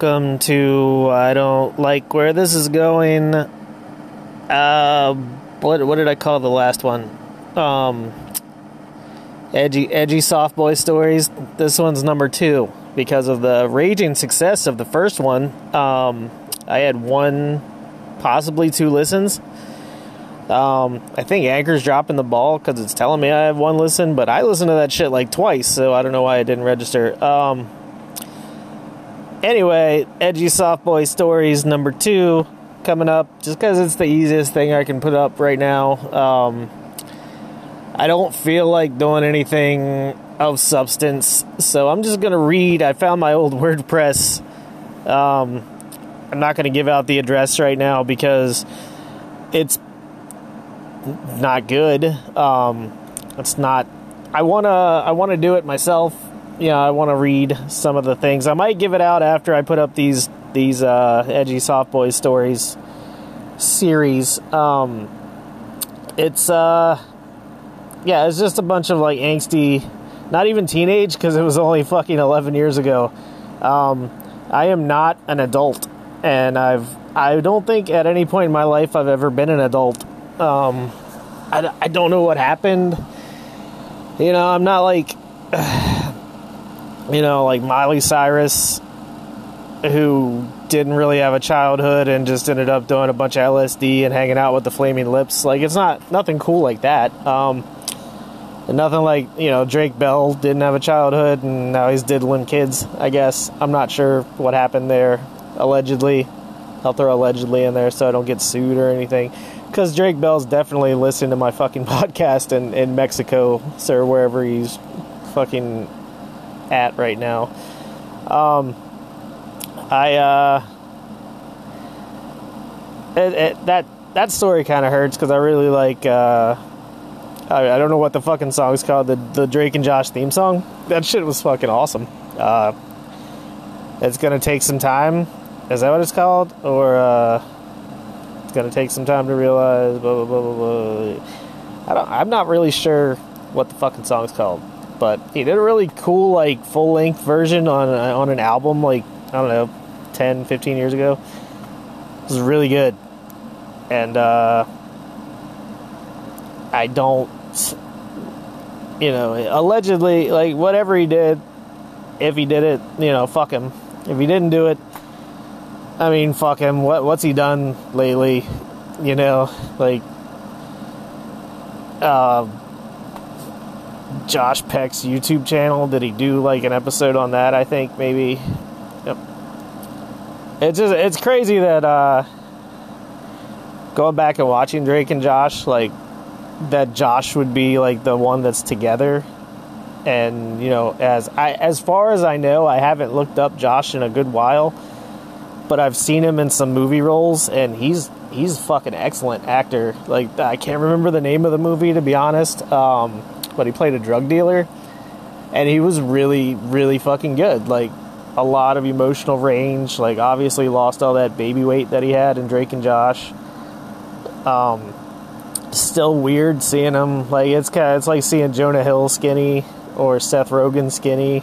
welcome to I don't like where this is going. Uh what what did I call the last one? Um edgy edgy soft boy stories. This one's number 2 because of the raging success of the first one. Um I had one possibly two listens. Um, I think Anchor's dropping the ball because it's telling me I have one listen, but I listened to that shit like twice, so I don't know why I didn't register. Um, anyway, Edgy Soft Boy Stories number two coming up just because it's the easiest thing I can put up right now. Um, I don't feel like doing anything of substance, so I'm just gonna read. I found my old WordPress. Um, I'm not gonna give out the address right now because it's not good. Um, it's not. I wanna. I wanna do it myself you know, I want to read some of the things. I might give it out after I put up these these uh, edgy soft boy stories series. Um, it's uh, yeah, it's just a bunch of like angsty, not even teenage because it was only fucking eleven years ago. Um, I am not an adult, and I've I don't think at any point in my life I've ever been an adult. Um, I, I don't know what happened. You know, I'm not like. you know, like Miley Cyrus, who didn't really have a childhood and just ended up doing a bunch of LSD and hanging out with the Flaming Lips. Like, it's not nothing cool like that. Um, nothing like, you know, Drake Bell didn't have a childhood and now he's diddling kids, I guess. I'm not sure what happened there, allegedly. I'll throw allegedly in there so I don't get sued or anything. Because Drake Bell's definitely listening to my fucking podcast in, in Mexico, sir, wherever he's fucking at right now. Um, I uh, it, it, that that story kind of hurts because I really like. Uh, I, I, don't know what the fucking song's called. The the Drake and Josh theme song. That shit was fucking awesome. Uh, it's gonna take some time. Is that what it's called? Or uh, it's gonna take some time to realize. Blah blah blah blah. blah. I don't. I'm not really sure what the fucking song's called but he did a really cool like full length version on on an album like I don't know 10 15 years ago. It was really good. And uh I don't you know, allegedly like whatever he did if he did it, you know, fuck him. If he didn't do it, I mean, fuck him. What what's he done lately? You know, like uh Josh Peck's YouTube channel. Did he do like an episode on that? I think maybe. Yep. It's just it's crazy that uh, going back and watching Drake and Josh, like that Josh would be like the one that's together. And you know, as I as far as I know, I haven't looked up Josh in a good while, but I've seen him in some movie roles, and he's he's a fucking excellent actor. Like I can't remember the name of the movie to be honest. Um, but he played a drug dealer, and he was really, really fucking good. Like a lot of emotional range. Like obviously lost all that baby weight that he had in Drake and Josh. Um, still weird seeing him. Like it's kind of, it's like seeing Jonah Hill skinny or Seth Rogen skinny.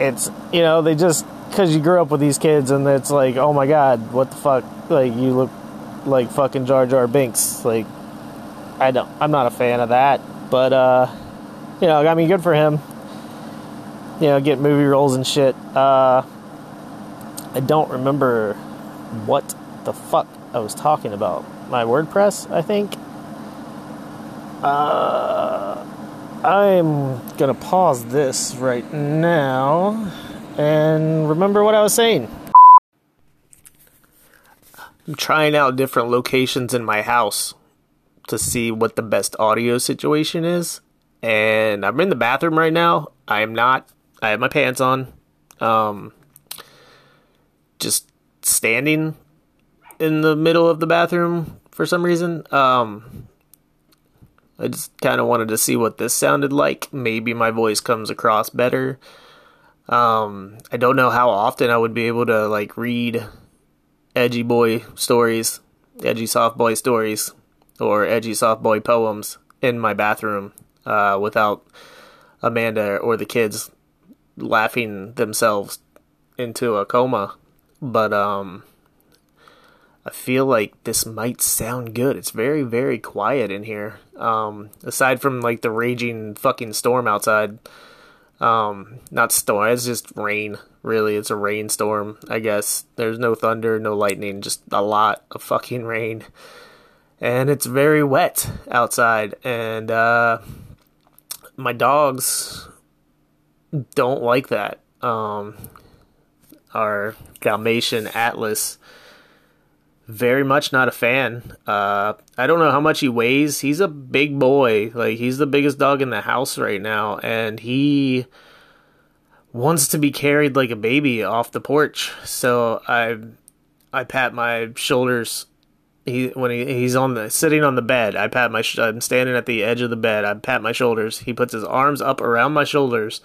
It's you know they just because you grew up with these kids and it's like oh my god what the fuck like you look like fucking Jar Jar Binks like I don't I'm not a fan of that but uh, you know, I mean, good for him. You know, get movie roles and shit. Uh, I don't remember what the fuck I was talking about. My WordPress, I think. Uh, I'm gonna pause this right now and remember what I was saying. I'm trying out different locations in my house to see what the best audio situation is. And I'm in the bathroom right now. I am not. I have my pants on. Um, just standing in the middle of the bathroom for some reason. Um, I just kind of wanted to see what this sounded like. Maybe my voice comes across better. Um, I don't know how often I would be able to like read edgy boy stories, edgy soft boy stories or edgy soft boy poems in my bathroom uh, without Amanda or the kids laughing themselves into a coma. But um, I feel like this might sound good. It's very, very quiet in here. Um, aside from like the raging fucking storm outside. Um, not storm, it's just rain. Really, it's a rainstorm, I guess. There's no thunder, no lightning, just a lot of fucking rain. And it's very wet outside. And, uh, my dogs don't like that. Um, our Dalmatian Atlas very much not a fan. Uh, I don't know how much he weighs. He's a big boy. Like he's the biggest dog in the house right now, and he wants to be carried like a baby off the porch. So I I pat my shoulders. He when he, he's on the sitting on the bed, I pat my. I'm standing at the edge of the bed. I pat my shoulders. He puts his arms up around my shoulders,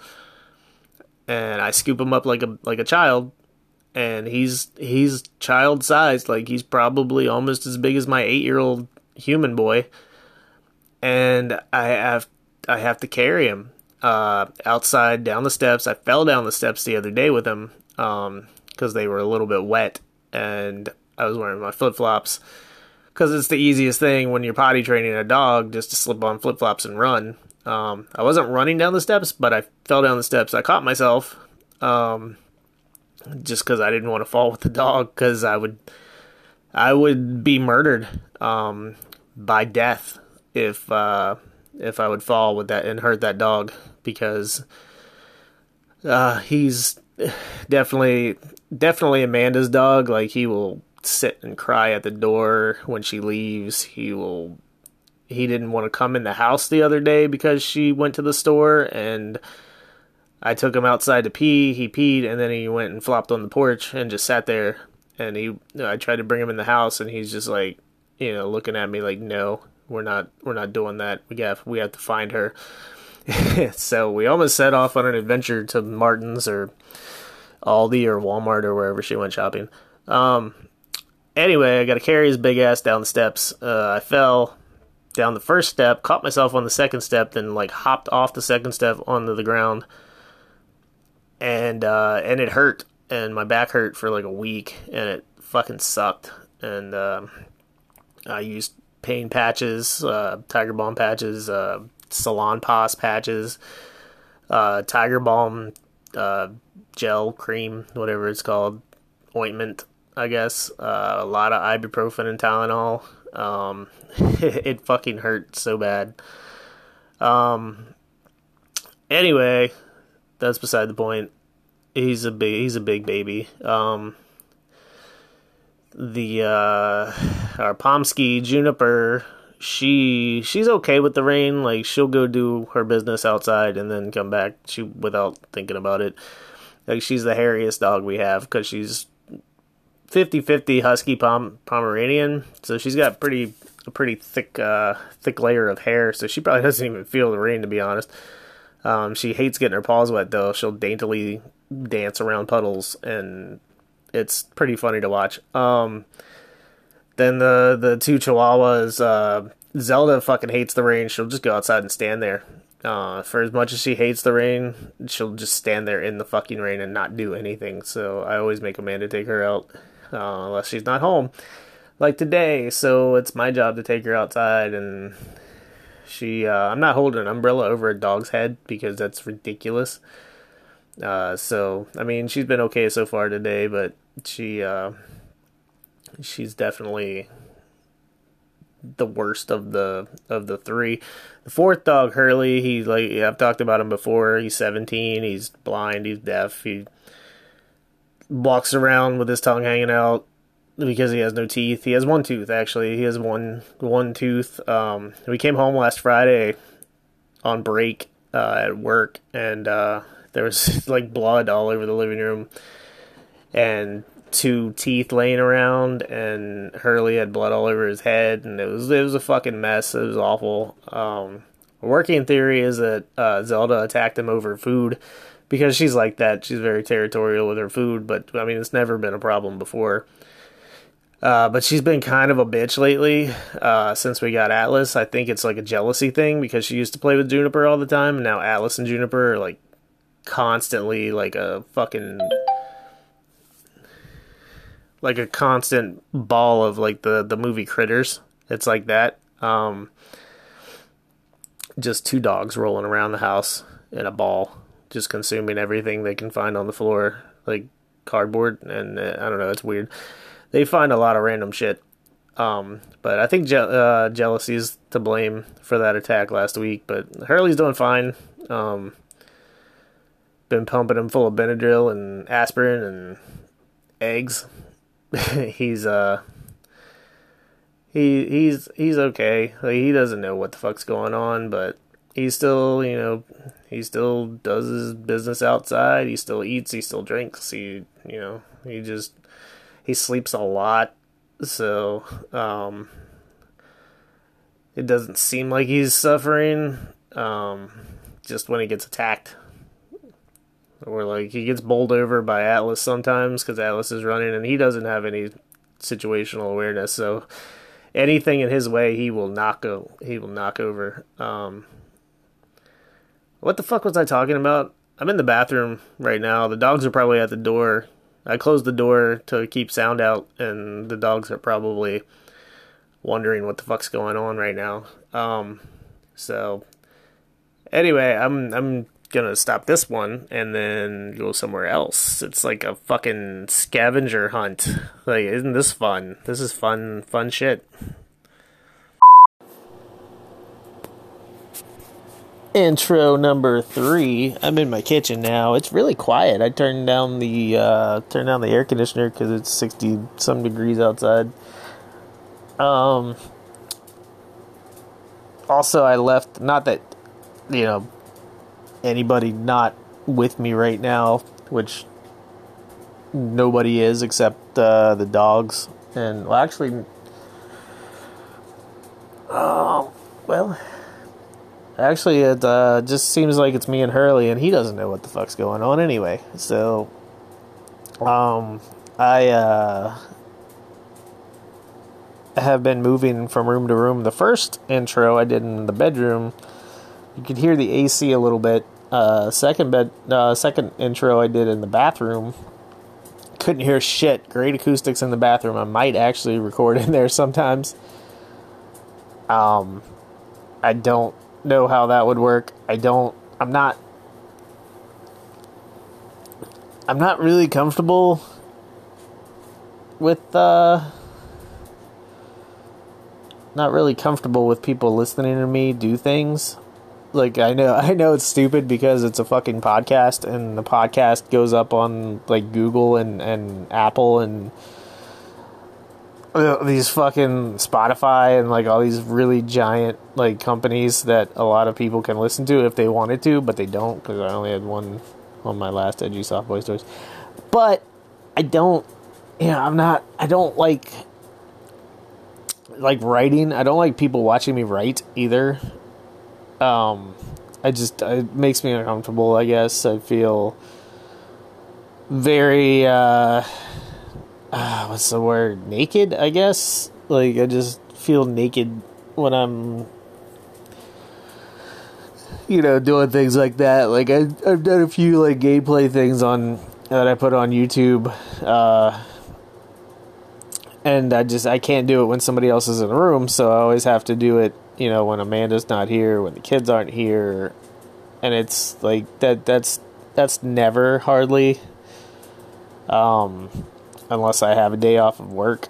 and I scoop him up like a like a child and he's he's child sized like he's probably almost as big as my 8 year old human boy and i have i have to carry him uh, outside down the steps i fell down the steps the other day with him um because they were a little bit wet and i was wearing my flip-flops because it's the easiest thing when you're potty training a dog just to slip on flip-flops and run um, i wasn't running down the steps but i fell down the steps i caught myself um, just because I didn't want to fall with the dog because I would I would be murdered um, by death if uh, if I would fall with that and hurt that dog because uh, he's definitely definitely Amanda's dog. Like he will sit and cry at the door when she leaves. He will. He didn't want to come in the house the other day because she went to the store and I took him outside to pee. He peed, and then he went and flopped on the porch and just sat there. And he, I tried to bring him in the house, and he's just like, you know, looking at me like, no, we're not, we're not doing that. We have, we have to find her. so we almost set off on an adventure to Martin's or Aldi or Walmart or wherever she went shopping. Um, anyway, I got to carry his big ass down the steps. Uh, I fell down the first step, caught myself on the second step, then like hopped off the second step onto the ground and uh, and it hurt, and my back hurt for like a week, and it fucking sucked. And uh, I used pain patches, uh, Tiger Balm patches, uh, Salonpas patches, uh, Tiger Balm uh, gel cream, whatever it's called, ointment, I guess. Uh, a lot of ibuprofen and Tylenol. Um, it fucking hurt so bad. Um, anyway, that's beside the point. He's a big he's a big baby. Um, the uh, our Pomsky Juniper, she she's okay with the rain. Like she'll go do her business outside and then come back. She without thinking about it. Like she's the hairiest dog we have because she's 50-50 husky pom- pomeranian so she's got pretty a pretty thick uh thick layer of hair so she probably doesn't even feel the rain to be honest um, she hates getting her paws wet though. She'll daintily dance around puddles, and it's pretty funny to watch. Um, then the the two Chihuahuas, uh, Zelda fucking hates the rain. She'll just go outside and stand there. Uh, for as much as she hates the rain, she'll just stand there in the fucking rain and not do anything. So I always make Amanda take her out, uh, unless she's not home, like today. So it's my job to take her outside and she, uh, I'm not holding an umbrella over a dog's head because that's ridiculous. Uh, so I mean, she's been okay so far today, but she, uh, she's definitely the worst of the of the three. The fourth dog, Hurley, he's like I've talked about him before. He's 17. He's blind. He's deaf. He walks around with his tongue hanging out because he has no teeth. He has one tooth actually. He has one one tooth. Um, we came home last Friday on break uh, at work, and uh, there was like blood all over the living room, and two teeth laying around, and Hurley had blood all over his head, and it was it was a fucking mess. It was awful. Um, working theory is that uh, Zelda attacked him over food because she's like that. She's very territorial with her food, but I mean it's never been a problem before. Uh, but she's been kind of a bitch lately uh, since we got Atlas. I think it's like a jealousy thing because she used to play with Juniper all the time, and now Atlas and Juniper are like constantly like a fucking like a constant ball of like the the movie critters. It's like that. Um, just two dogs rolling around the house in a ball, just consuming everything they can find on the floor, like cardboard. And uh, I don't know, it's weird. They find a lot of random shit. Um, but I think je- uh, jealousy is to blame for that attack last week. But Hurley's doing fine. Um, been pumping him full of Benadryl and aspirin and eggs. he's uh he he's he's okay. Like he doesn't know what the fuck's going on, but he's still, you know, he still does his business outside. He still eats. He still drinks. He, you know, he just he sleeps a lot. So, um, it doesn't seem like he's suffering. Um, just when he gets attacked, or like he gets bowled over by Atlas sometimes because Atlas is running and he doesn't have any situational awareness. So anything in his way, he will knock. He will knock over. Um, what the fuck was I talking about? I'm in the bathroom right now. The dogs are probably at the door. I closed the door to keep sound out, and the dogs are probably wondering what the fuck's going on right now. Um, so anyway, I'm I'm gonna stop this one and then go somewhere else. It's like a fucking scavenger hunt. Like, isn't this fun? This is fun, fun shit. Intro number three. I'm in my kitchen now. It's really quiet. I turned down the uh, turned down the air conditioner because it's sixty some degrees outside. Um. Also, I left. Not that you know anybody not with me right now, which nobody is except uh, the dogs. And well, actually, oh well, actually, it uh, just seems like it's me and Hurley, and he doesn't know what the fuck's going on anyway. So, um, I uh, have been moving from room to room. The first intro I did in the bedroom, you could hear the AC a little bit uh, second bed, uh, second intro I did in the bathroom. Couldn't hear shit. Great acoustics in the bathroom. I might actually record in there sometimes. Um, I don't know how that would work. I don't. I'm not. I'm not really comfortable with uh not really comfortable with people listening to me do things like I know I know it's stupid because it's a fucking podcast and the podcast goes up on like Google and and Apple and these fucking Spotify and like all these really giant like companies that a lot of people can listen to if they wanted to, but they don't because I only had one on my last edgy soft boy stories. But I don't, you know, I'm not. I don't like like writing. I don't like people watching me write either. Um, I just it makes me uncomfortable. I guess I feel very uh, uh, what's the word? Naked. I guess like I just feel naked when I'm you know doing things like that. Like I I've done a few like gameplay things on that I put on YouTube. Uh, and I just I can't do it when somebody else is in the room, so I always have to do it you know, when Amanda's not here, when the kids aren't here, and it's like that. That's that's never hardly, um, unless I have a day off of work,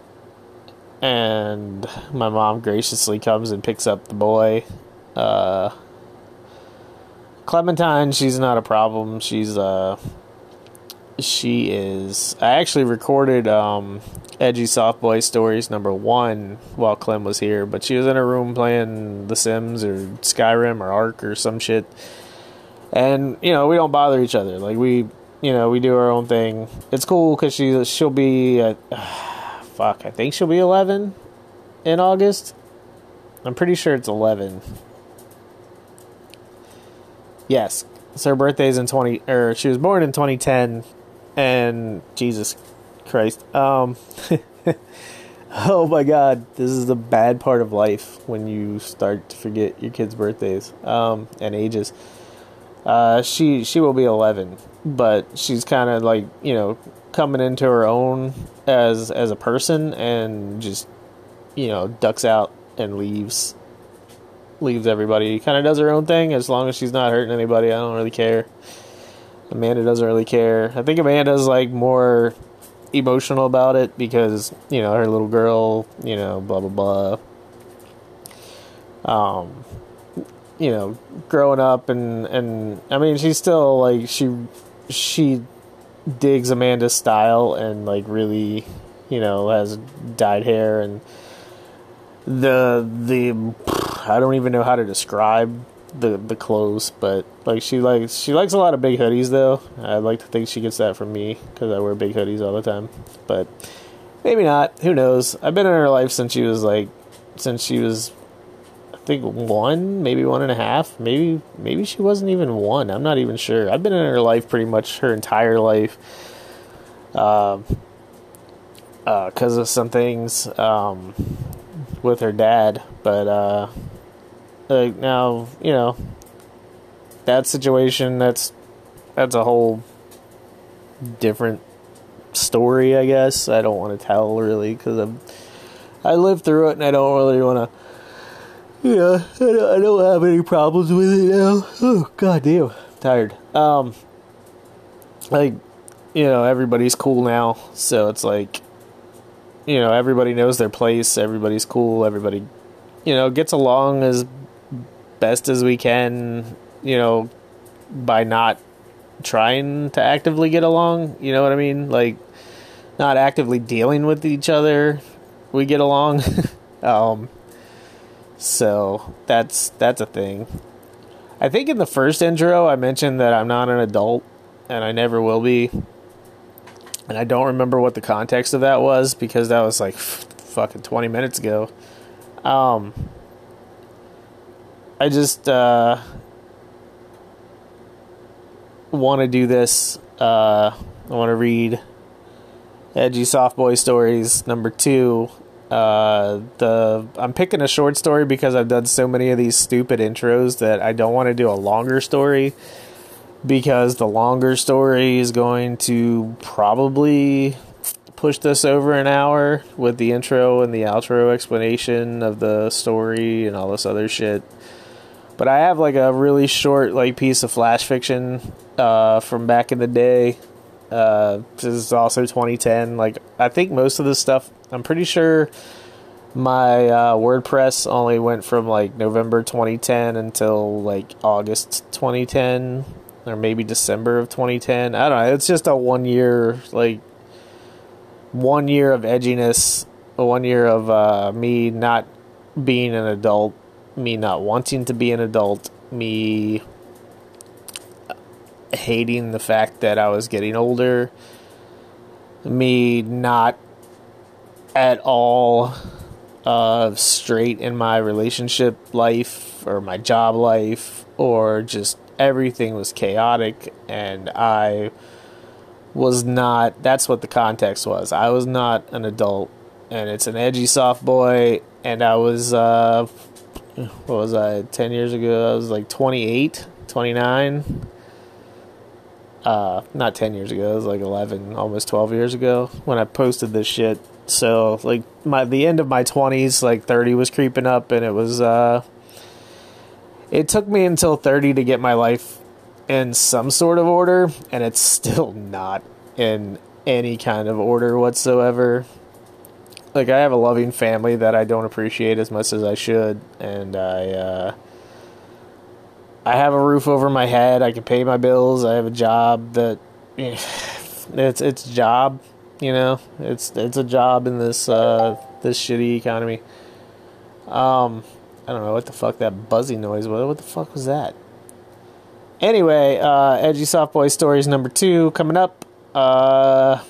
and my mom graciously comes and picks up the boy. Uh, Clementine, she's not a problem. She's uh, she is. I actually recorded um Edgy Soft Boy Stories number one while Clem was here, but she was in her room playing The Sims or Skyrim or Ark or some shit. And you know we don't bother each other. Like we, you know, we do our own thing. It's cool because she she'll be at, uh, fuck. I think she'll be eleven in August. I'm pretty sure it's eleven. Yes, so her birthday's in twenty, or she was born in 2010, and Jesus Christ. Um, Oh my god, this is the bad part of life when you start to forget your kids' birthdays um, and ages. Uh, she she will be 11, but she's kind of like you know coming into her own as as a person and just you know ducks out and leaves leaves everybody. Kind of does her own thing as long as she's not hurting anybody. I don't really care. Amanda doesn't really care. I think Amanda's like more emotional about it because you know her little girl, you know, blah blah blah. Um, you know, growing up and and I mean, she's still like she she digs Amanda's style and like really, you know, has dyed hair and the the I don't even know how to describe the the clothes, but like she likes she likes a lot of big hoodies though. I like to think she gets that from me because I wear big hoodies all the time, but maybe not. Who knows? I've been in her life since she was like since she was think one, maybe one and a half, maybe maybe she wasn't even one. I'm not even sure. I've been in her life pretty much her entire life. Um, uh, because of some things um, with her dad, but uh, like now, you know, that situation that's that's a whole different story, I guess. I don't want to tell really because I'm I lived through it and I don't really want to. Yeah, I don't, I don't have any problems with it now. Oh god damn, tired. Um, like you know, everybody's cool now, so it's like you know everybody knows their place. Everybody's cool. Everybody you know gets along as best as we can, you know, by not trying to actively get along. You know what I mean? Like, not actively dealing with each other. We get along. um, so that's that's a thing. I think in the first intro I mentioned that I'm not an adult and I never will be. And I don't remember what the context of that was because that was like f- fucking 20 minutes ago. Um, I just uh, want to do this. Uh, I want to read Edgy Soft Boy Stories number two. Uh, the I'm picking a short story because I've done so many of these stupid intros that I don't want to do a longer story because the longer story is going to probably push this over an hour with the intro and the outro explanation of the story and all this other shit. But I have like a really short like piece of flash fiction uh, from back in the day. Uh, this is also 2010. Like I think most of this stuff, I'm pretty sure my uh, WordPress only went from like November 2010 until like August 2010 or maybe December of 2010. I don't know. It's just a one year like one year of edginess, one year of uh, me not being an adult me not wanting to be an adult, me hating the fact that I was getting older, me not at all uh, straight in my relationship life or my job life, or just everything was chaotic, and I was not. That's what the context was. I was not an adult, and it's an edgy soft boy, and I was. Uh, what was I, 10 years ago? I was like 28, 29. Uh, not 10 years ago, it was like 11, almost 12 years ago when I posted this shit. So, like, my, the end of my 20s, like 30 was creeping up, and it was, uh, it took me until 30 to get my life in some sort of order, and it's still not in any kind of order whatsoever like I have a loving family that I don't appreciate as much as I should, and I uh, I have a roof over my head. I can pay my bills. I have a job that it's it's job, you know. It's it's a job in this uh, this shitty economy. Um, I don't know what the fuck that buzzing noise was. What the fuck was that? Anyway, uh, edgy soft boy stories number two coming up. Uh,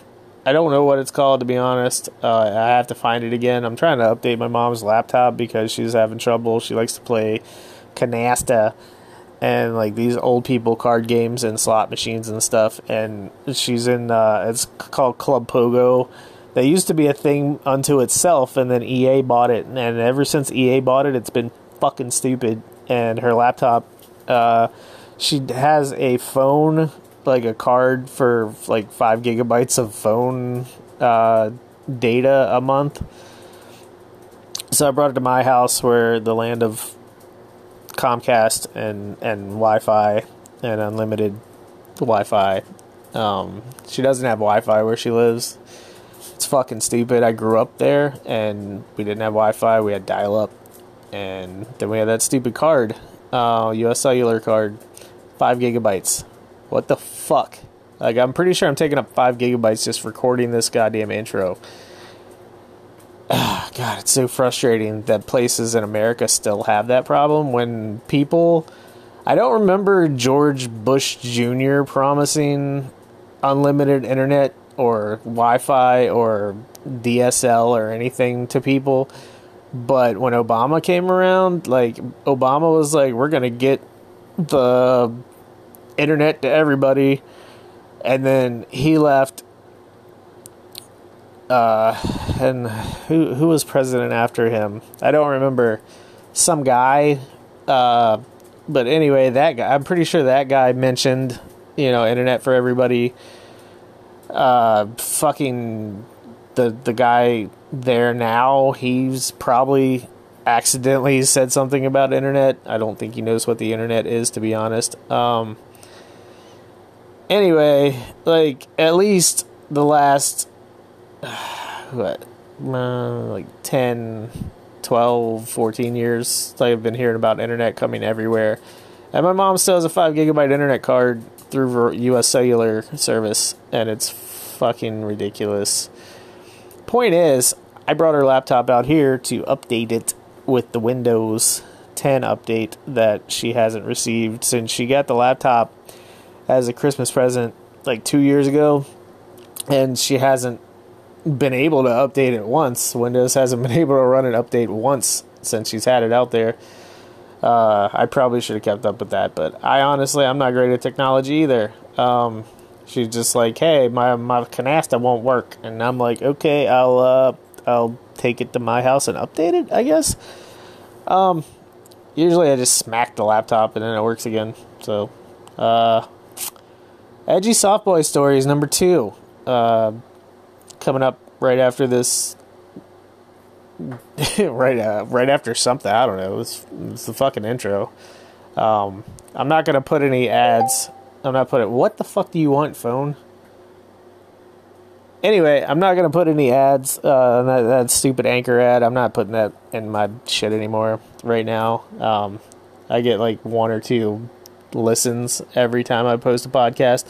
I don't know what it's called to be honest. Uh, I have to find it again. I'm trying to update my mom's laptop because she's having trouble. She likes to play canasta and like these old people card games and slot machines and stuff. And she's in uh, it's called Club Pogo, That used to be a thing unto itself, and then EA bought it, and ever since EA bought it, it's been fucking stupid. And her laptop, uh, she has a phone, like a card for like five gigabytes of phone uh, data a month. So I brought it to my house, where the land of Comcast and and Wi-Fi and unlimited Wi-Fi. Um, she doesn't have Wi-Fi where she lives. It's fucking stupid. I grew up there and we didn't have Wi-Fi. We had dial-up, and then we had that stupid card, uh, U.S. Cellular card, five gigabytes. What the fuck? Like I'm pretty sure I'm taking up five gigabytes just recording this goddamn intro. Ah, God, it's so frustrating that places in America still have that problem when people. I don't remember George Bush Jr. promising unlimited internet or Wi Fi or DSL or anything to people. But when Obama came around, like, Obama was like, we're going to get the internet to everybody. And then he left uh, and who who was president after him? I don't remember. Some guy, uh, but anyway, that guy. I'm pretty sure that guy mentioned, you know, internet for everybody. Uh, fucking the the guy there now. He's probably accidentally said something about internet. I don't think he knows what the internet is, to be honest. Um. Anyway, like at least the last what, uh, like 10, 12, 14 years. I've been hearing about internet coming everywhere. And my mom still has a 5 gigabyte internet card through US cellular service, and it's fucking ridiculous. Point is, I brought her laptop out here to update it with the Windows 10 update that she hasn't received since she got the laptop as a Christmas present like two years ago, and she hasn't been able to update it once. Windows hasn't been able to run an update once since she's had it out there. Uh, I probably should have kept up with that, but I honestly I'm not great at technology either. Um, she's just like, "Hey, my my canasta won't work," and I'm like, "Okay, I'll uh, I'll take it to my house and update it." I guess. Um, usually I just smack the laptop and then it works again. So, uh, edgy soft boy stories number two. Uh, coming up right after this. right, uh, right after something. I don't know. It's, it's the fucking intro. Um, I'm not gonna put any ads. I'm not putting. What the fuck do you want, phone? Anyway, I'm not gonna put any ads. Uh, that, that stupid anchor ad. I'm not putting that in my shit anymore right now. Um, I get like one or two listens every time I post a podcast.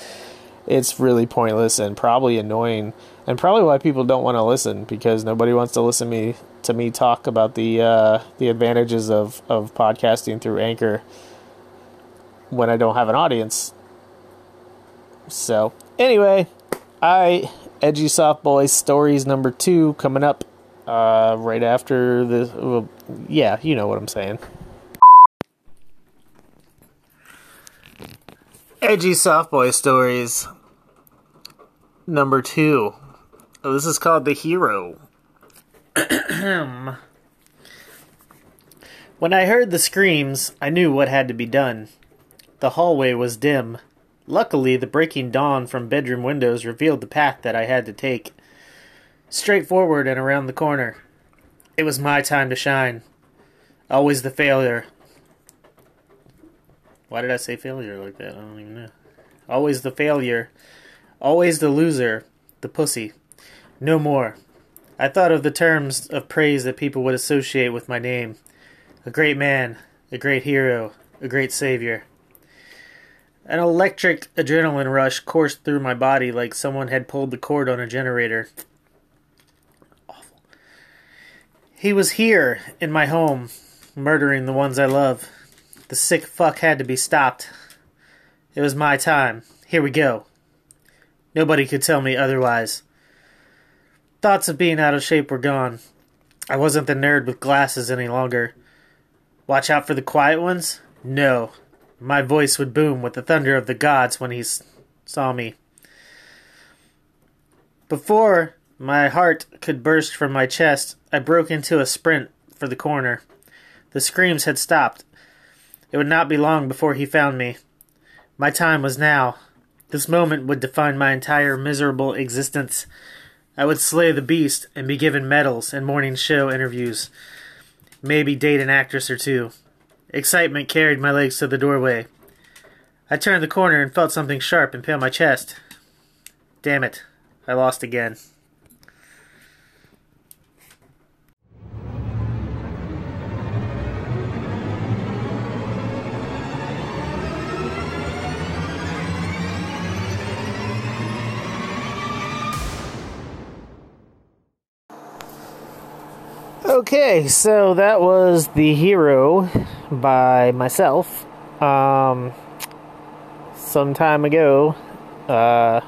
It's really pointless and probably annoying and probably why people don't want to listen because nobody wants to listen to me to me talk about the uh, the advantages of of podcasting through Anchor when I don't have an audience. So anyway, I edgy soft boy stories number two coming up uh, right after this. Well, yeah, you know what I'm saying. Edgy soft boy stories number two. Oh, this is called The Hero. when I heard the screams, I knew what had to be done. The hallway was dim. Luckily, the breaking dawn from bedroom windows revealed the path that I had to take. Straight forward and around the corner. It was my time to shine. Always the failure. Why did I say failure like that? I don't even know. Always the failure. Always the loser. The pussy. No more. I thought of the terms of praise that people would associate with my name a great man, a great hero, a great savior. An electric adrenaline rush coursed through my body like someone had pulled the cord on a generator. Awful. He was here, in my home, murdering the ones I love. The sick fuck had to be stopped. It was my time. Here we go. Nobody could tell me otherwise. Thoughts of being out of shape were gone. I wasn't the nerd with glasses any longer. Watch out for the quiet ones? No. My voice would boom with the thunder of the gods when he saw me. Before, My heart could burst from my chest. I broke into a sprint for the corner. The screams had stopped. It would not be long before he found me. My time was now. This moment would define my entire miserable existence. I would slay the beast and be given medals and morning show interviews. Maybe date an actress or two. Excitement carried my legs to the doorway. I turned the corner and felt something sharp impale my chest. Damn it, I lost again. Okay, so that was The Hero by myself. Um, some time ago. Uh,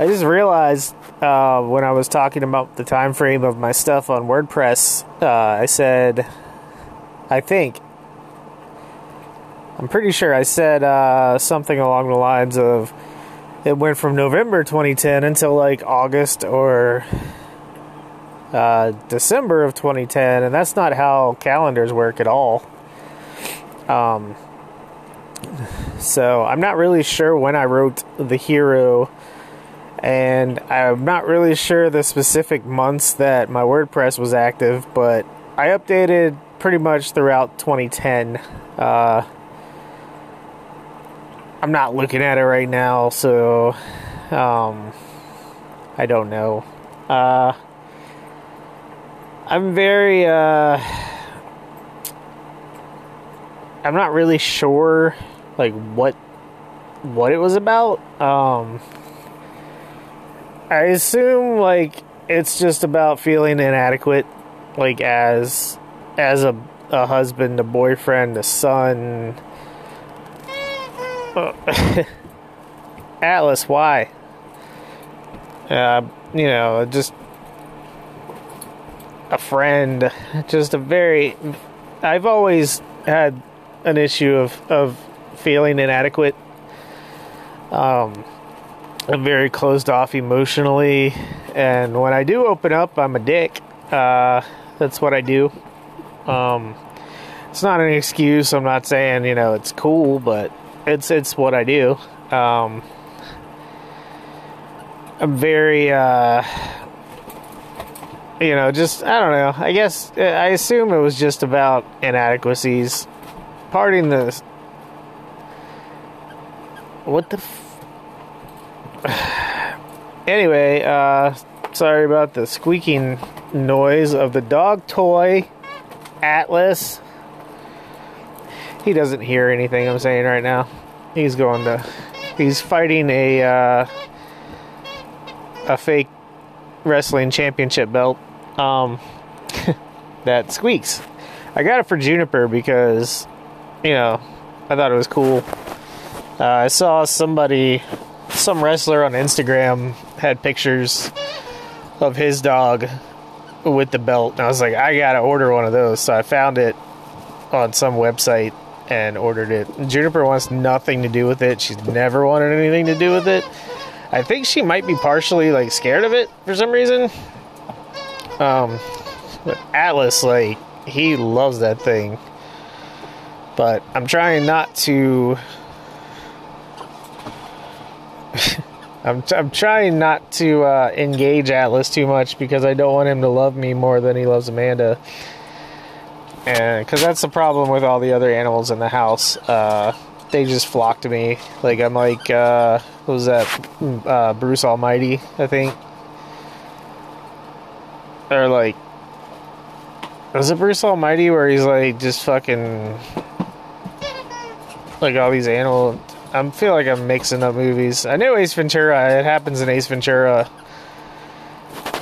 I just realized uh, when I was talking about the time frame of my stuff on WordPress, uh, I said, I think, I'm pretty sure I said uh, something along the lines of it went from November 2010 until like August or uh, December of 2010, and that's not how calendars work at all. Um, so I'm not really sure when I wrote The Hero, and I'm not really sure the specific months that my WordPress was active, but I updated pretty much throughout 2010. Uh, I'm not looking at it right now, so um, I don't know. Uh, I'm very uh I'm not really sure like what what it was about. Um I assume like it's just about feeling inadequate like as as a a husband, a boyfriend, a son. Atlas, why? Uh, you know, just a friend, just a very. I've always had an issue of of feeling inadequate. Um, I'm very closed off emotionally, and when I do open up, I'm a dick. Uh, that's what I do. Um, it's not an excuse. I'm not saying you know it's cool, but it's it's what I do. Um, I'm very. Uh, you know, just I don't know. I guess I assume it was just about inadequacies. Parting the what the. F- anyway, uh, sorry about the squeaking noise of the dog toy Atlas. He doesn't hear anything I'm saying right now. He's going to. He's fighting a uh, a fake wrestling championship belt um, that squeaks. I got it for Juniper because, you know, I thought it was cool. Uh, I saw somebody, some wrestler on Instagram had pictures of his dog with the belt, and I was like, I gotta order one of those. So I found it on some website and ordered it. Juniper wants nothing to do with it. She's never wanted anything to do with it. I think she might be partially like scared of it for some reason. Um, but Atlas, like, he loves that thing. But I'm trying not to. I'm, I'm trying not to uh, engage Atlas too much because I don't want him to love me more than he loves Amanda. And because that's the problem with all the other animals in the house. Uh, they just flock to me. Like, I'm like, uh, what was that? Uh, Bruce Almighty, I think or like was it Bruce Almighty where he's like just fucking like all these animal I feel like I'm mixing up movies. I know Ace Ventura, it happens in Ace Ventura.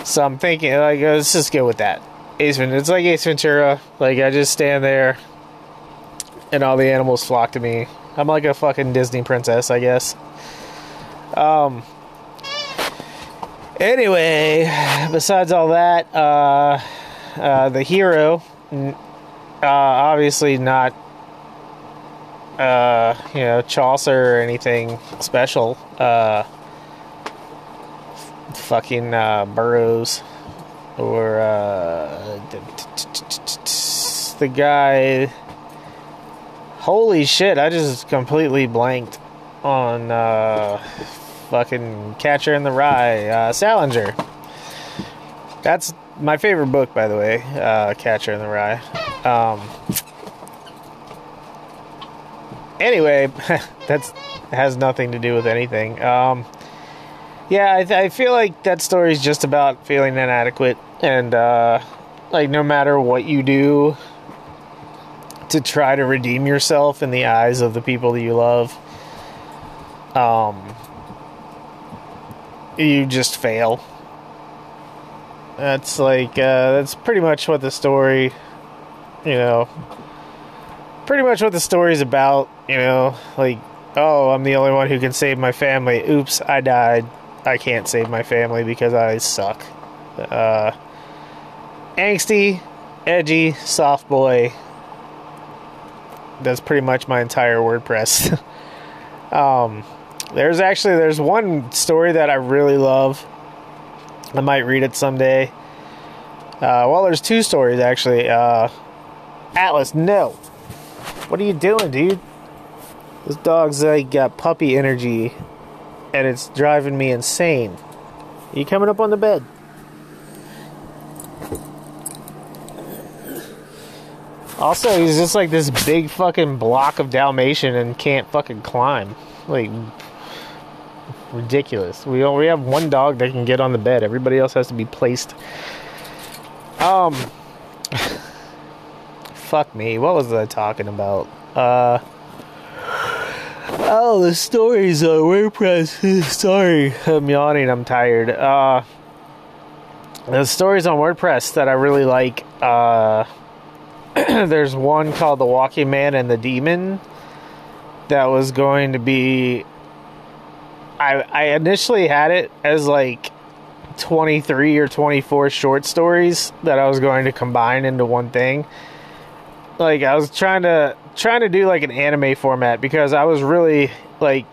So I'm thinking like let's just go with that. Ace Ventura it's like Ace Ventura. Like I just stand there and all the animals flock to me. I'm like a fucking Disney princess, I guess. Um Anyway, besides all that, uh, uh, the hero, uh, obviously not, uh, you know, Chaucer or anything special. Uh, fucking uh, Burroughs or the guy. Holy shit! I just completely blanked on fucking Catcher in the Rye, uh, Salinger. That's my favorite book, by the way, uh, Catcher in the Rye. Um, anyway, that's has nothing to do with anything. Um, yeah, I, th- I feel like that story is just about feeling inadequate and uh, like no matter what you do to try to redeem yourself in the eyes of the people that you love, um, you just fail. That's like uh, that's pretty much what the story, you know, pretty much what the story's about. You know, like oh, I'm the only one who can save my family. Oops, I died. I can't save my family because I suck. Uh, angsty, edgy, soft boy. That's pretty much my entire WordPress. um, there's actually there's one story that I really love. I might read it someday. Uh, well, there's two stories actually. Uh, Atlas, no. What are you doing, dude? This dog's like got puppy energy, and it's driving me insane. Are you coming up on the bed? Also, he's just like this big fucking block of Dalmatian and can't fucking climb. Like, ridiculous. We only have one dog that can get on the bed. Everybody else has to be placed. Um, fuck me. What was I talking about? Uh, oh, the stories on WordPress. Sorry, I'm yawning. I'm tired. Uh, the stories on WordPress that I really like. Uh, there's one called The Walking Man and the Demon that was going to be I I initially had it as like 23 or 24 short stories that I was going to combine into one thing. Like I was trying to trying to do like an anime format because I was really like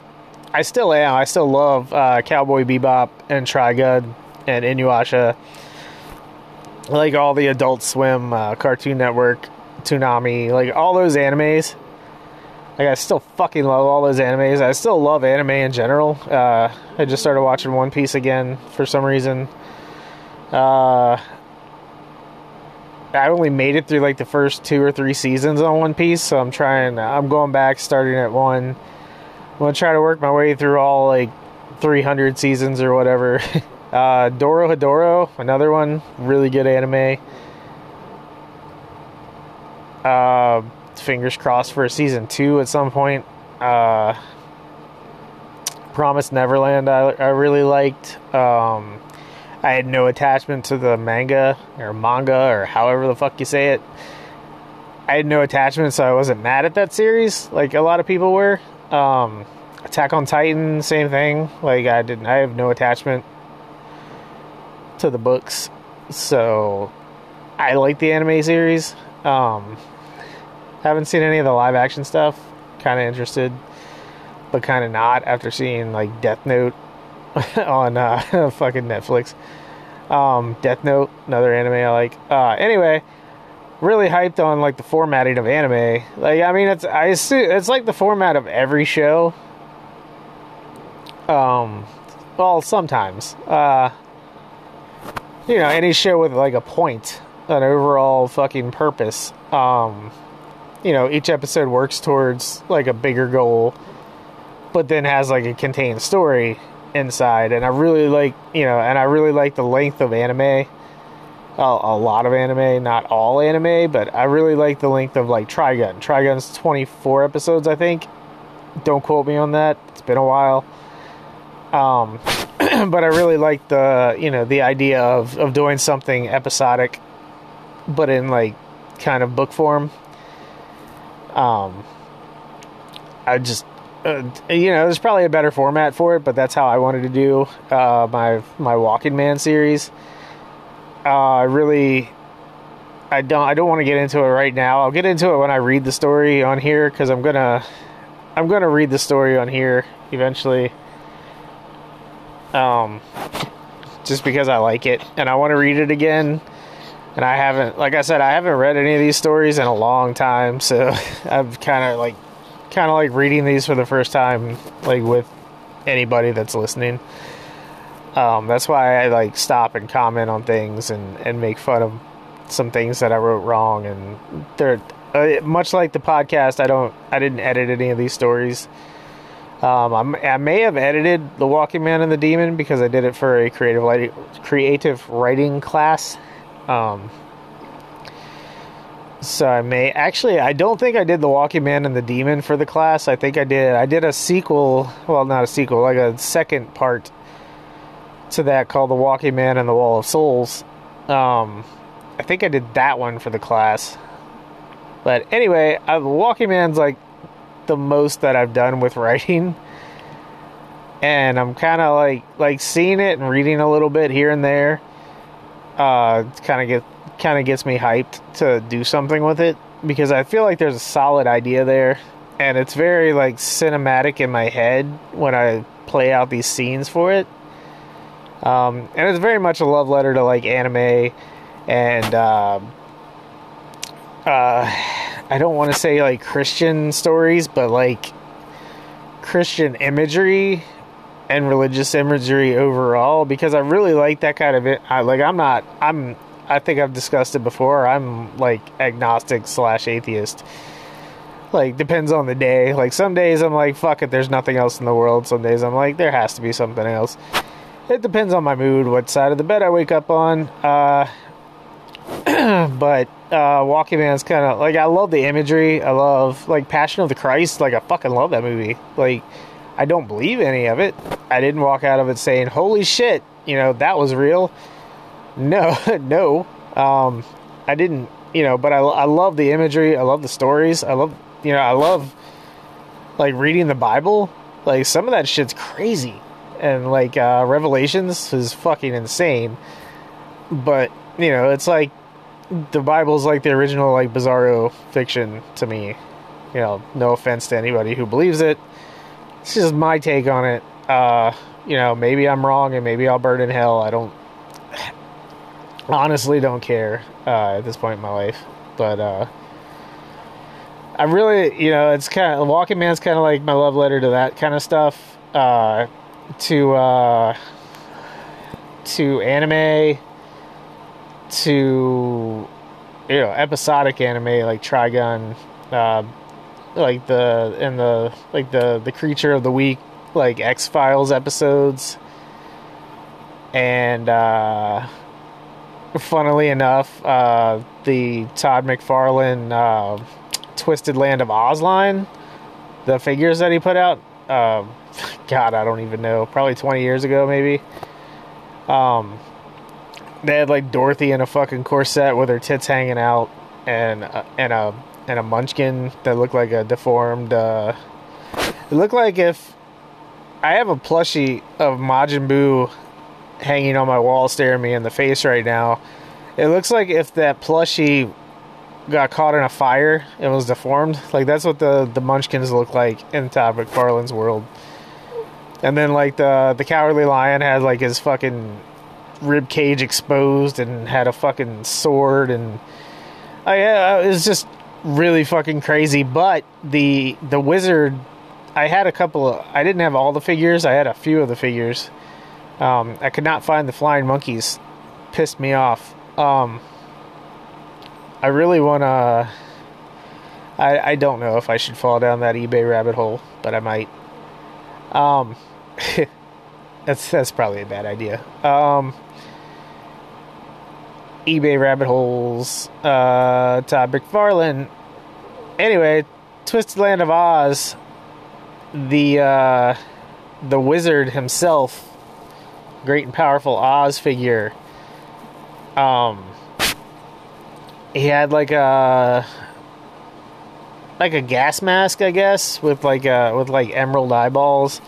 I still am. I still love uh, Cowboy Bebop and Trigun and Inuyasha like all the Adult Swim, uh, Cartoon Network, Toonami, like all those animes. Like I still fucking love all those animes. I still love anime in general. Uh, I just started watching One Piece again for some reason. Uh, I only made it through like the first two or three seasons on One Piece, so I'm trying. I'm going back, starting at one. I'm gonna try to work my way through all like 300 seasons or whatever. Uh, Doro another one, really good anime. Uh, fingers crossed for a season two at some point. Uh, Promise Neverland, I, I really liked. Um, I had no attachment to the manga or manga or however the fuck you say it. I had no attachment, so I wasn't mad at that series like a lot of people were. Um, Attack on Titan, same thing. Like I didn't, I have no attachment to the books, so I like the anime series. Um, haven't seen any of the live action stuff. Kind of interested, but kind of not after seeing like Death Note on uh, fucking Netflix. Um, Death Note, another anime I like. Uh, anyway, really hyped on like the formatting of anime. Like, I mean, it's I assume it's like the format of every show. Um, well, sometimes. Uh, you know, any show with like a point, an overall fucking purpose. Um, you know, each episode works towards like a bigger goal, but then has like a contained story inside. And I really like, you know, and I really like the length of anime. A, lot of anime, not all anime, but I really like the length of like Trigun. Trigun's 24 episodes, I think. Don't quote me on that. It's been a while. Um, but I really like the you know the idea of of doing something episodic, but in like kind of book form. Um, I just uh, you know there's probably a better format for it, but that's how I wanted to do uh, my my Walking Man series. Uh, I really. I don't. I don't want to get into it right now. I'll get into it when I read the story on here because I'm gonna. I'm gonna read the story on here eventually um, just because I like it and I want to read it again. And I haven't, like I said, I haven't read any of these stories in a long time, so I'm kind of like, kind of like reading these for the first time, like with anybody that's listening. Um, that's why I like stop and comment on things and, and make fun of some things that I wrote wrong. And they're uh, much like the podcast. I don't, I didn't edit any of these stories. Um, i may have edited The Walking Man and the Demon because I did it for a creative creative writing class. Um, so I may actually I don't think I did The Walking Man and the Demon for the class. I think I did I did a sequel, well not a sequel, like a second part to that called The Walking Man and the Wall of Souls. Um, I think I did that one for the class. But anyway, uh, The Walking Man's like the most that I've done with writing. And I'm kind of like like seeing it and reading a little bit here and there. Uh, kind of get kind of gets me hyped to do something with it because I feel like there's a solid idea there, and it's very like cinematic in my head when I play out these scenes for it. Um, and it's very much a love letter to like anime and uh, uh, I don't want to say like Christian stories, but like Christian imagery and religious imagery overall because I really like that kind of it. I, like I'm not I'm I think I've discussed it before. I'm like agnostic slash atheist. Like depends on the day. Like some days I'm like fuck it, there's nothing else in the world. Some days I'm like there has to be something else. It depends on my mood, what side of the bed I wake up on. Uh, but uh, Walking Man's kind of like I love the imagery. I love like Passion of the Christ. Like I fucking love that movie. Like I don't believe any of it. I didn't walk out of it saying, "Holy shit," you know that was real. No, no, um, I didn't. You know, but I I love the imagery. I love the stories. I love you know I love like reading the Bible. Like some of that shit's crazy, and like uh, Revelations is fucking insane. But you know, it's like the Bible's like the original like bizarro fiction to me. You know, no offense to anybody who believes it. It's is my take on it. Uh, you know, maybe I'm wrong and maybe I'll burn in hell. I don't honestly don't care uh, at this point in my life, but uh, I really, you know, it's kind of Walking Man's kind of like my love letter to that kind of stuff. Uh, to uh, to anime to you know episodic anime like Trigun, uh, like the and the like the the creature of the week like X Files episodes, and uh, funnily enough, uh, the Todd McFarlane uh, Twisted Land of Oz line, the figures that he put out. Um, God, I don't even know. Probably 20 years ago, maybe. Um, they had like Dorothy in a fucking corset with her tits hanging out, and uh, and a and a Munchkin that looked like a deformed. Uh, it looked like if I have a plushie of Majin Buu hanging on my wall, staring me in the face right now. It looks like if that plushie got caught in a fire and was deformed. Like that's what the the Munchkins look like in Todd McFarlane's world. And then like the the Cowardly Lion had like his fucking rib cage exposed and had a fucking sword and I it was just really fucking crazy. But the the wizard, I had a couple of. I didn't have all the figures. I had a few of the figures. Um, I could not find the flying monkeys. Pissed me off. Um, I really want to. I I don't know if I should fall down that eBay rabbit hole, but I might. Um, that's that's probably a bad idea. Um, eBay rabbit holes. Uh, Todd McFarlane. Anyway, Twisted Land of Oz. The uh, the wizard himself, great and powerful Oz figure. Um, he had like a like a gas mask, I guess, with like a with like emerald eyeballs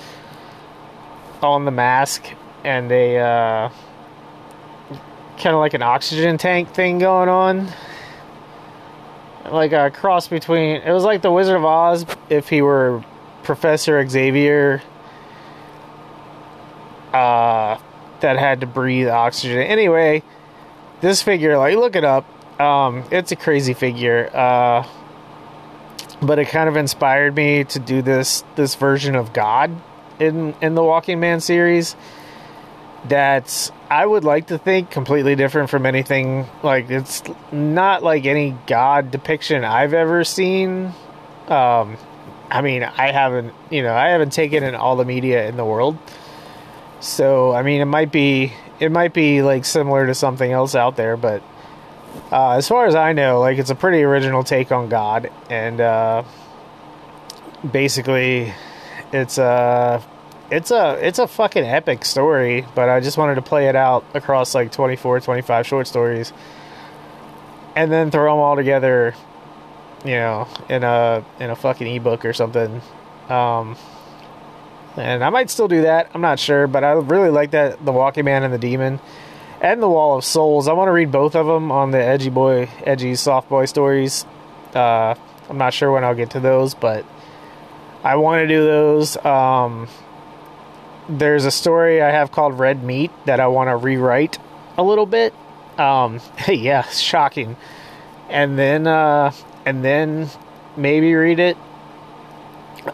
on the mask, and a uh, kind of like an oxygen tank thing going on. Like a cross between. It was like the Wizard of Oz if he were Professor Xavier. Uh, that had to breathe oxygen. Anyway, this figure, like, look it up. Um, it's a crazy figure. Uh, but it kind of inspired me to do this this version of God in in the Walking Man series. That's I would like to think completely different from anything like it's not like any God depiction I've ever seen. Um, I mean, I haven't, you know, I haven't taken in all the media in the world. So, I mean, it might be it might be like similar to something else out there, but uh, as far as I know, like it's a pretty original take on God, and uh, basically, it's a it's a it's a fucking epic story. But I just wanted to play it out across like 24, 25 short stories, and then throw them all together, you know, in a in a fucking ebook or something. Um, and I might still do that. I'm not sure, but I really like that the Walking Man and the Demon and the Wall of Souls. I want to read both of them on the Edgy Boy, Edgy Soft Boy stories. Uh, I'm not sure when I'll get to those, but I want to do those. Um, there's a story I have called Red Meat that I want to rewrite a little bit. Um, yeah, shocking. And then, uh, and then maybe read it.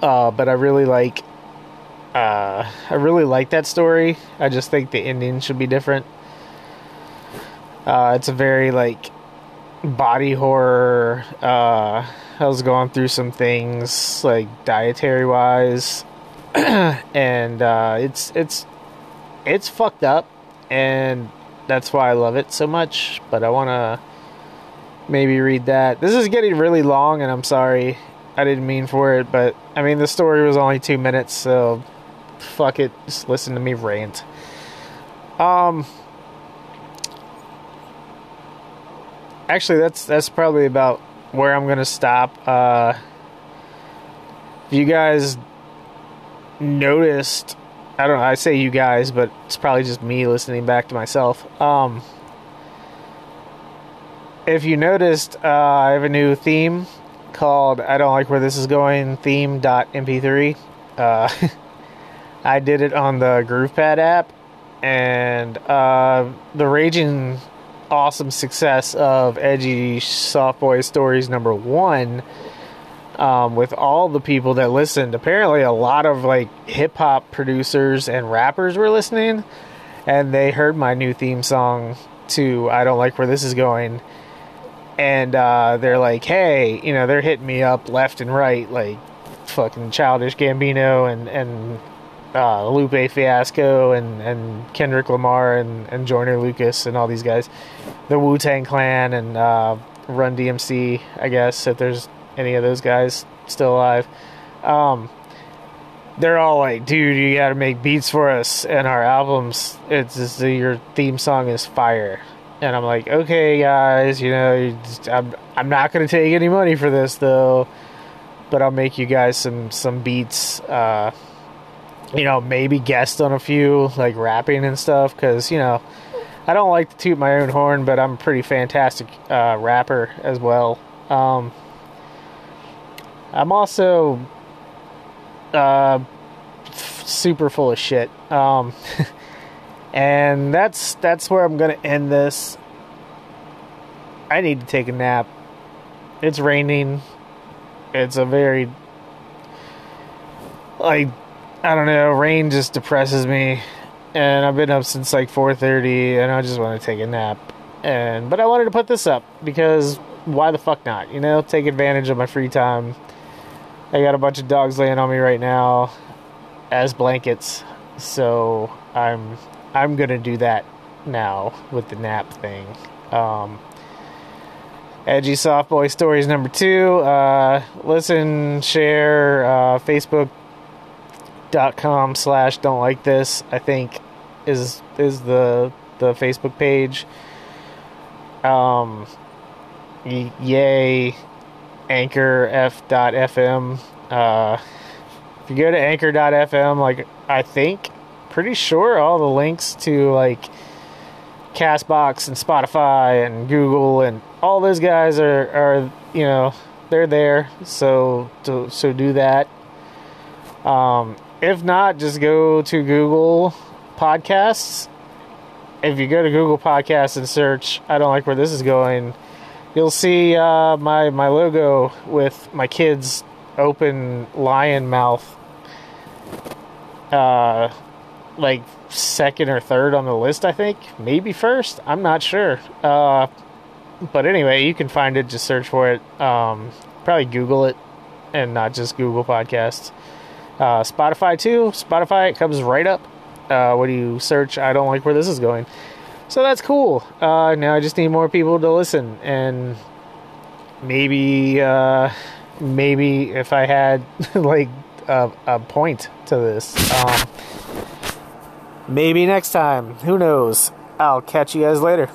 Uh, but I really like, uh, I really like that story. I just think the ending should be different. Uh, it's a very like body horror. Uh, I was going through some things like dietary wise, and uh, it's it's it's fucked up, and that's why I love it so much. But I want to maybe read that. This is getting really long, and I'm sorry. I didn't mean for it, but I mean the story was only two minutes, so fuck it. Just listen to me rant. Um. actually that's that's probably about where I'm gonna stop. Uh, if you guys noticed, I don't know. I say you guys, but it's probably just me listening back to myself. Um, if you noticed, uh, I have a new theme called "I Don't Like Where This Is Going" theme.mp3. Uh, I did it on the GroovePad app, and uh, the raging awesome success of Edgy Soft Boy Stories number one. Um, with all the people that listened, apparently a lot of like hip hop producers and rappers were listening, and they heard my new theme song to "I Don't Like Where This Is Going," and uh, they're like, "Hey, you know," they're hitting me up left and right, like fucking Childish Gambino and and uh, Lupe Fiasco and, and Kendrick Lamar and, and Joyner Lucas and all these guys, the Wu Tang Clan and uh, Run DMC, I guess, if there's any of those guys still alive. Um, they're all like, dude, you got to make beats for us and our albums. It's just, your theme song is fire. And I'm like, okay, guys, you know, I'm I'm not gonna take any money for this though, but I'll make you guys some some beats. Uh, you know, maybe guest on a few, like rapping and stuff, because, you know, I don't like to toot my own horn, but I'm a pretty fantastic uh, rapper as well. Um, I'm also uh, f- super full of shit. Um, and that's that's where I'm gonna end this. I need to take a nap. It's raining. It's a very like I don't know. Rain just depresses me, and I've been up since like 4:30, and I just want to take a nap. And but I wanted to put this up because why the fuck not? You know, take advantage of my free time. I got a bunch of dogs laying on me right now as blankets, so I'm I'm gonna do that now with the nap thing. Um, Edgy Soft Boy Stories number two. Uh, listen, share, uh, Facebook dot com slash don't like this i think is is the the facebook page um yay anchor f dot fm uh if you go to anchor dot fm like i think pretty sure all the links to like castbox and spotify and google and all those guys are are you know they're there. So to, so do that. Um if not, just go to Google Podcasts. If you go to Google Podcasts and search, I don't like where this is going, you'll see uh, my my logo with my kids open lion mouth. Uh, like second or third on the list, I think. Maybe first. I'm not sure. Uh, but anyway, you can find it. Just search for it. Um, probably Google it, and not just Google Podcasts. Uh, Spotify too. Spotify it comes right up. Uh, do you search, I don't like where this is going. So that's cool. Uh, now I just need more people to listen, and maybe, uh, maybe if I had like a, a point to this, um, maybe next time. Who knows? I'll catch you guys later.